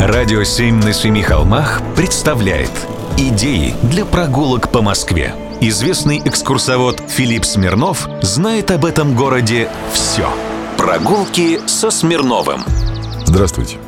Радио «Семь на семи холмах» представляет Идеи для прогулок по Москве. Известный экскурсовод Филипп Смирнов знает об этом городе все. Прогулки со Смирновым. Здравствуйте.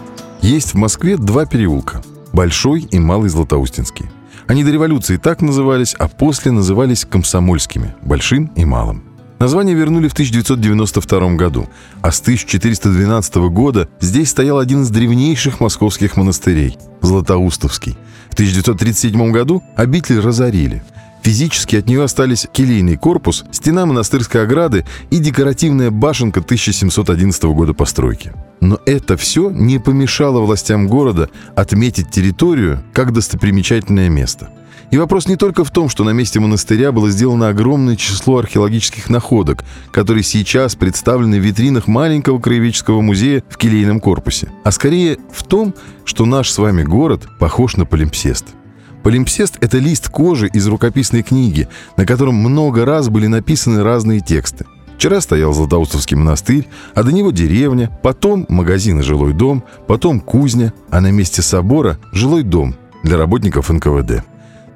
Есть в Москве два переулка. Большой и Малый Златоустинский. Они до революции так назывались, а после назывались комсомольскими, большим и малым. Название вернули в 1992 году, а с 1412 года здесь стоял один из древнейших московских монастырей – Златоустовский. В 1937 году обитель разорили. Физически от нее остались келейный корпус, стена монастырской ограды и декоративная башенка 1711 года постройки. Но это все не помешало властям города отметить территорию как достопримечательное место – и вопрос не только в том, что на месте монастыря было сделано огромное число археологических находок, которые сейчас представлены в витринах маленького краеведческого музея в келейном корпусе, а скорее в том, что наш с вами город похож на полимпсест. Полимпсест – это лист кожи из рукописной книги, на котором много раз были написаны разные тексты. Вчера стоял Златоустовский монастырь, а до него деревня, потом магазин и жилой дом, потом кузня, а на месте собора – жилой дом для работников НКВД.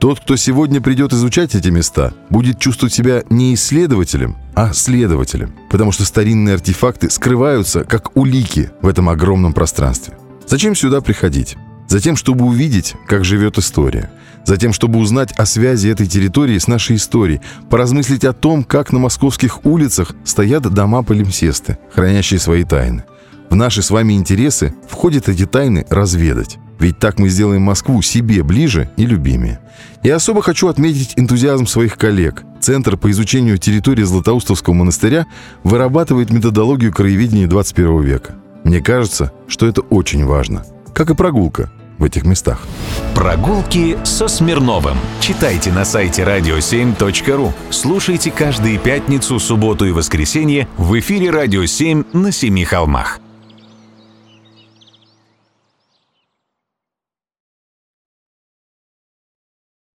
Тот, кто сегодня придет изучать эти места, будет чувствовать себя не исследователем, а следователем, потому что старинные артефакты скрываются как улики в этом огромном пространстве. Зачем сюда приходить? Затем, чтобы увидеть, как живет история. Затем, чтобы узнать о связи этой территории с нашей историей, поразмыслить о том, как на московских улицах стоят дома-полимсесты, хранящие свои тайны. В наши с вами интересы входит эти тайны разведать. Ведь так мы сделаем Москву себе ближе и любимее. И особо хочу отметить энтузиазм своих коллег. Центр по изучению территории Златоустовского монастыря вырабатывает методологию краеведения 21 века. Мне кажется, что это очень важно. Как и прогулка в этих местах. Прогулки со Смирновым. Читайте на сайте radio7.ru. Слушайте каждые пятницу, субботу и воскресенье в эфире «Радио 7» на Семи холмах.